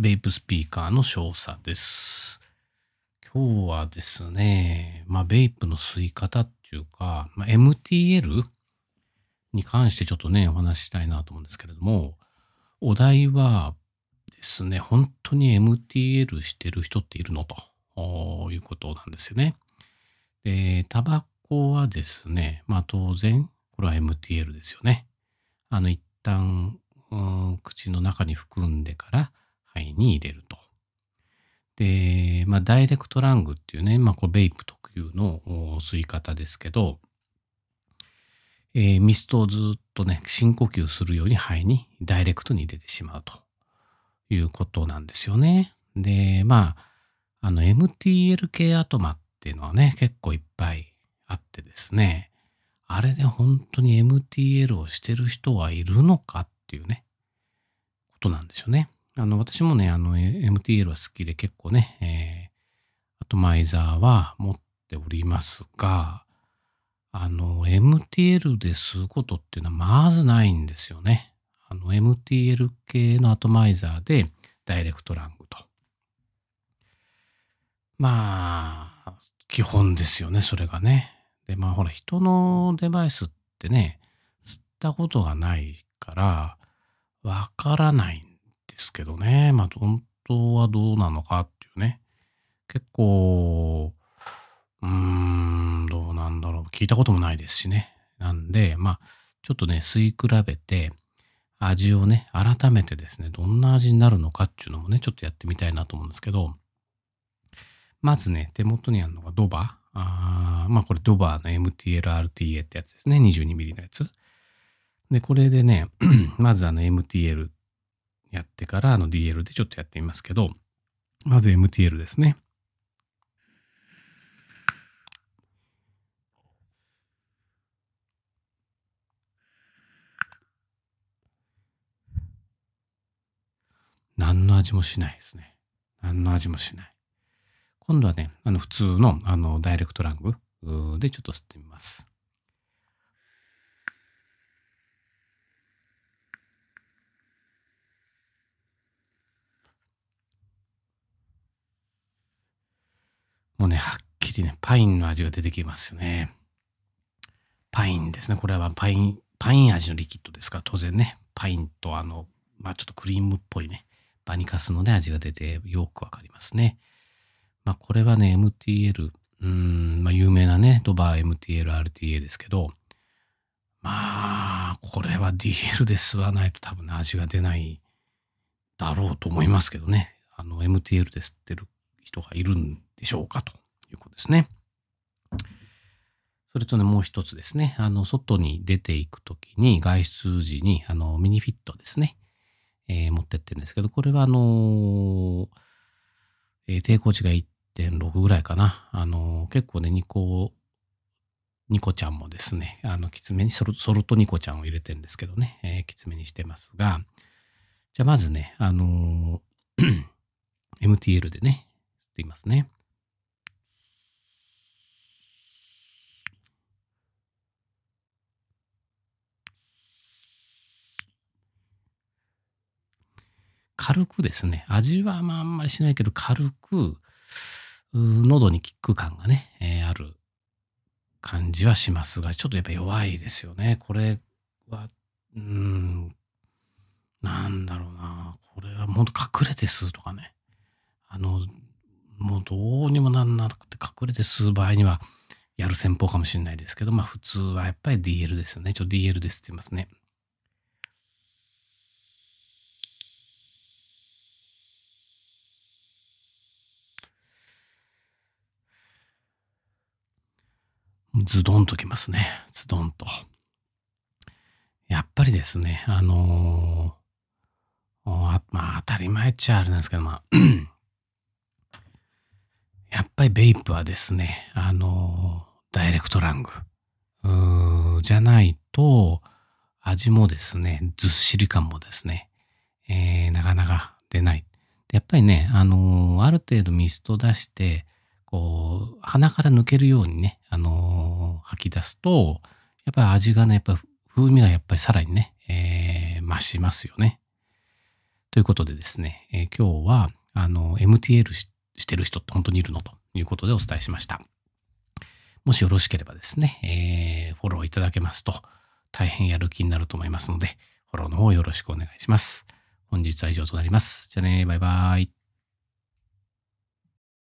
ベイプスピーカーの少佐です。今日はですね、まあ、ベイプの吸い方っていうか、まあ、MTL に関してちょっとね、お話ししたいなと思うんですけれども、お題はですね、本当に MTL してる人っているの？ということなんですよね。で、タバコはですね、まあ当然、これは MTL ですよね。あの、一旦、うん口の中に含んでからに入れると。で、まあ、ダイレクトラングっていうね、まあ、これベイプ特有の吸い方ですけど、えーミストをずっとね、深呼吸するように肺にダイレクトに入れてしまうということなんですよね。で、まあ、あの MTL 系アトマっていうのはね、結構いっぱいあってですね、あれで本当に MTL をしてる人はいるのかっていうね、ことなんですよね。あの、私もね、あの、MTL は好きで結構ね、えー、アトマイザーは持っておりますが、あの、MTL で吸うことっていうのはまずないんですよね。あの、MTL 系のアトマイザーでダイレクトラングと。まあ、基本ですよね、それがね。で、まあほら、人のデバイスってね、吸ったことがないから、わからないんですけどね。まあ本当はどうなのかっていうね。結構、うーん、どうなんだろう。聞いたこともないですしね。なんで、まあ、ちょっとね、吸い比べて、味をね、改めてですね、どんな味になるのかっていうのもね、ちょっとやってみたいなと思うんですけど、まずね、手元にあるのがドバ。あーまあこれドバーの MTLRTA ってやつですね。22mm のやつ。で、これでね、まずあの MTL やってからあの DL でちょっとやってみますけど、まず MTL ですね。何の味もしないですね。何の味もしない。今度はね、あの普通のあのダイレクトラングでちょっと吸ってみます。もうね、はっきりね、パインの味が出てきますよね。パインですね。これはパイン、パイン味のリキッドですから、当然ね、パインとあの、まあちょっとクリームっぽいね、バニカスのね、味が出てよくわかりますね。まあこれはね、MTL、うん、まあ有名なね、ドバー MTLRTA ですけど、まあ、これは DL で吸わないと多分ね味が出ないだろうと思いますけどね。あの、MTL で吸ってる人がいるんでしょうかということですね。それとね、もう一つですね。あの、外に出ていくときに、外出時に、あの、ミニフィットですね。えー持ってってるんですけど、これはあのえー抵抗値が1.6ぐらいかな。あの結構ね、ニコ、ニコちゃんもですね、あの、きつめにソルソルトニコちゃんを入れてるんですけどね、えーきつめにしてますが、じゃあまずね、あの MTL でね、ていますね。軽くですね、味はまああんまりしないけど、軽く、喉にキック感がね、えーある感じはしますが、ちょっとやっぱ弱いですよね。これは、うん、なんだろうな。これはもっと隠れて吸うとかね。あの、どうにもなんなくて隠れて吸う場合には、やる戦法かもしれないですけど、まあ普通はやっぱり DL ですよね。ちょ DL ですって言いますね。ズドンときますね。ズドンと。やっぱりですね、あのーあまあ当たり前っちゃあれなんですけど、まあ、やっぱりベイプはですね、あのダイレクトラングじゃないと、味もですね、ずっしり感もですね、えーなかなか出ない。やっぱりね、あのーある程度ミスト出して、こう、鼻から抜けるようにね、あのー吐き出すと、やっぱり味がね、やっぱ風味がやっぱりさらにね、え増しますよね。ということでですね、え今日は、あの、MTL してる人って本当にいるのということでお伝えしました。もしよろしければですね、えーフォローいただけますと大変やる気になると思いますので、フォローの方よろしくお願いします。本日は以上となります。じゃあね、バイバイ。